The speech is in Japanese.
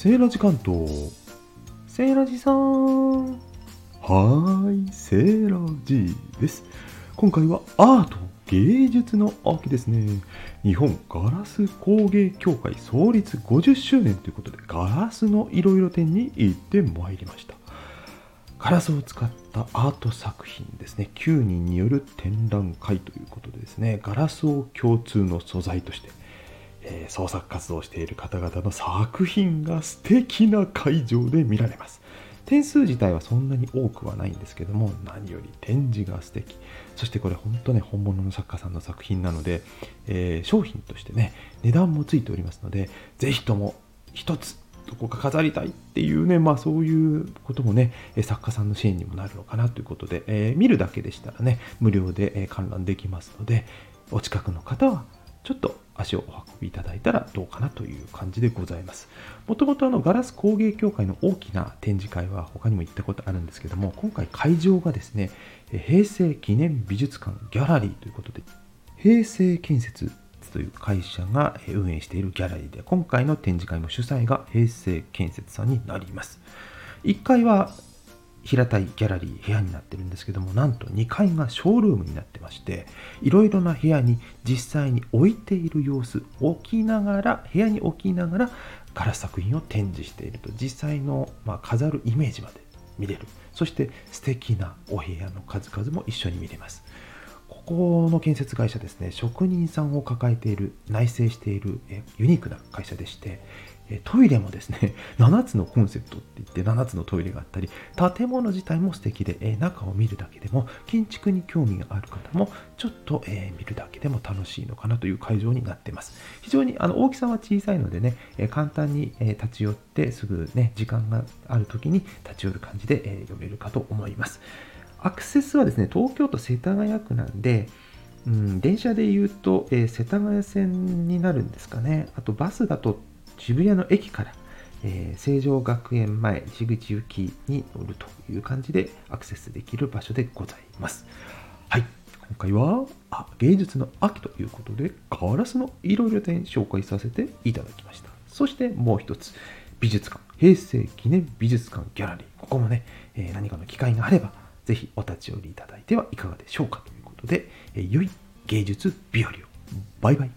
セーラジ関東。セーラジさん。はーい、セーラジです。今回はアート、芸術の秋ですね。日本ガラス工芸協会創立50周年ということで、ガラスのいろいろ展に行ってまいりました。ガラスを使ったアート作品ですね。9人による展覧会ということでですね、ガラスを共通の素材として、えー創作活動している方々の作品が素敵な会場で見られます。点数自体はそんなに多くはないんですけども何より展示が素敵。そしてこれ本当ね本物の作家さんの作品なので、えー商品としてね値段もついておりますのでぜひとも一つどこか飾りたいっていうね、まあそういうこともね、作家さんの支援にもなるのかなということで、えー見るだけでしたらね、無料で、観覧できますので、お近くの方はちょっと足をお運びいただいたらどうかなという感じでございます。もともとあのガラス工芸協会の大きな展示会は他にも行ったことあるんですけども、今回会場がですね、平成記念美術館ギャラリーということで、平成建設という会社が運営しているギャラリーで、今回の展示会も主催が平成建設さんになります。1階は平たいギャラリー部屋になってるんですけどもなんと2階がショールームになってましていろいろな部屋に実際に置いている様子置きながら部屋に置きながらガラス作品を展示していると。実際の、まあ、飾るイメージまで見れる。そして素敵なお部屋の数々も一緒に見れます。ここの建設会社ですね職人さんを抱えている内製しているえユニークな会社でしてトイレもですね 7つのコンセプトって言って7つのトイレがあったり建物自体も素敵でえ中を見るだけでも建築に興味がある方もちょっとえ見るだけでも楽しいのかなという会場になってます。非常にあの大きさは小さいのでねえ簡単にえ立ち寄ってすぐね時間がある時に立ち寄る感じでえ読めるかと思います。アクセスはですね東京都世田谷区なんでうん、電車で言うと、えー世田谷線になるんですかね。あとバスだと渋谷の駅から、えー成城学園前西口行きに乗るという感じでアクセスできる場所でございます。はい。今回はあ芸術の秋ということでガラスのいろいろ展紹介させていただきました。そしてもう一つ美術館平成記念美術館ギャラリーここもね、えー何かの機会があればぜひお立ち寄りいただいてはいかがでしょうかということで、え良い芸術日和を。バイバイ。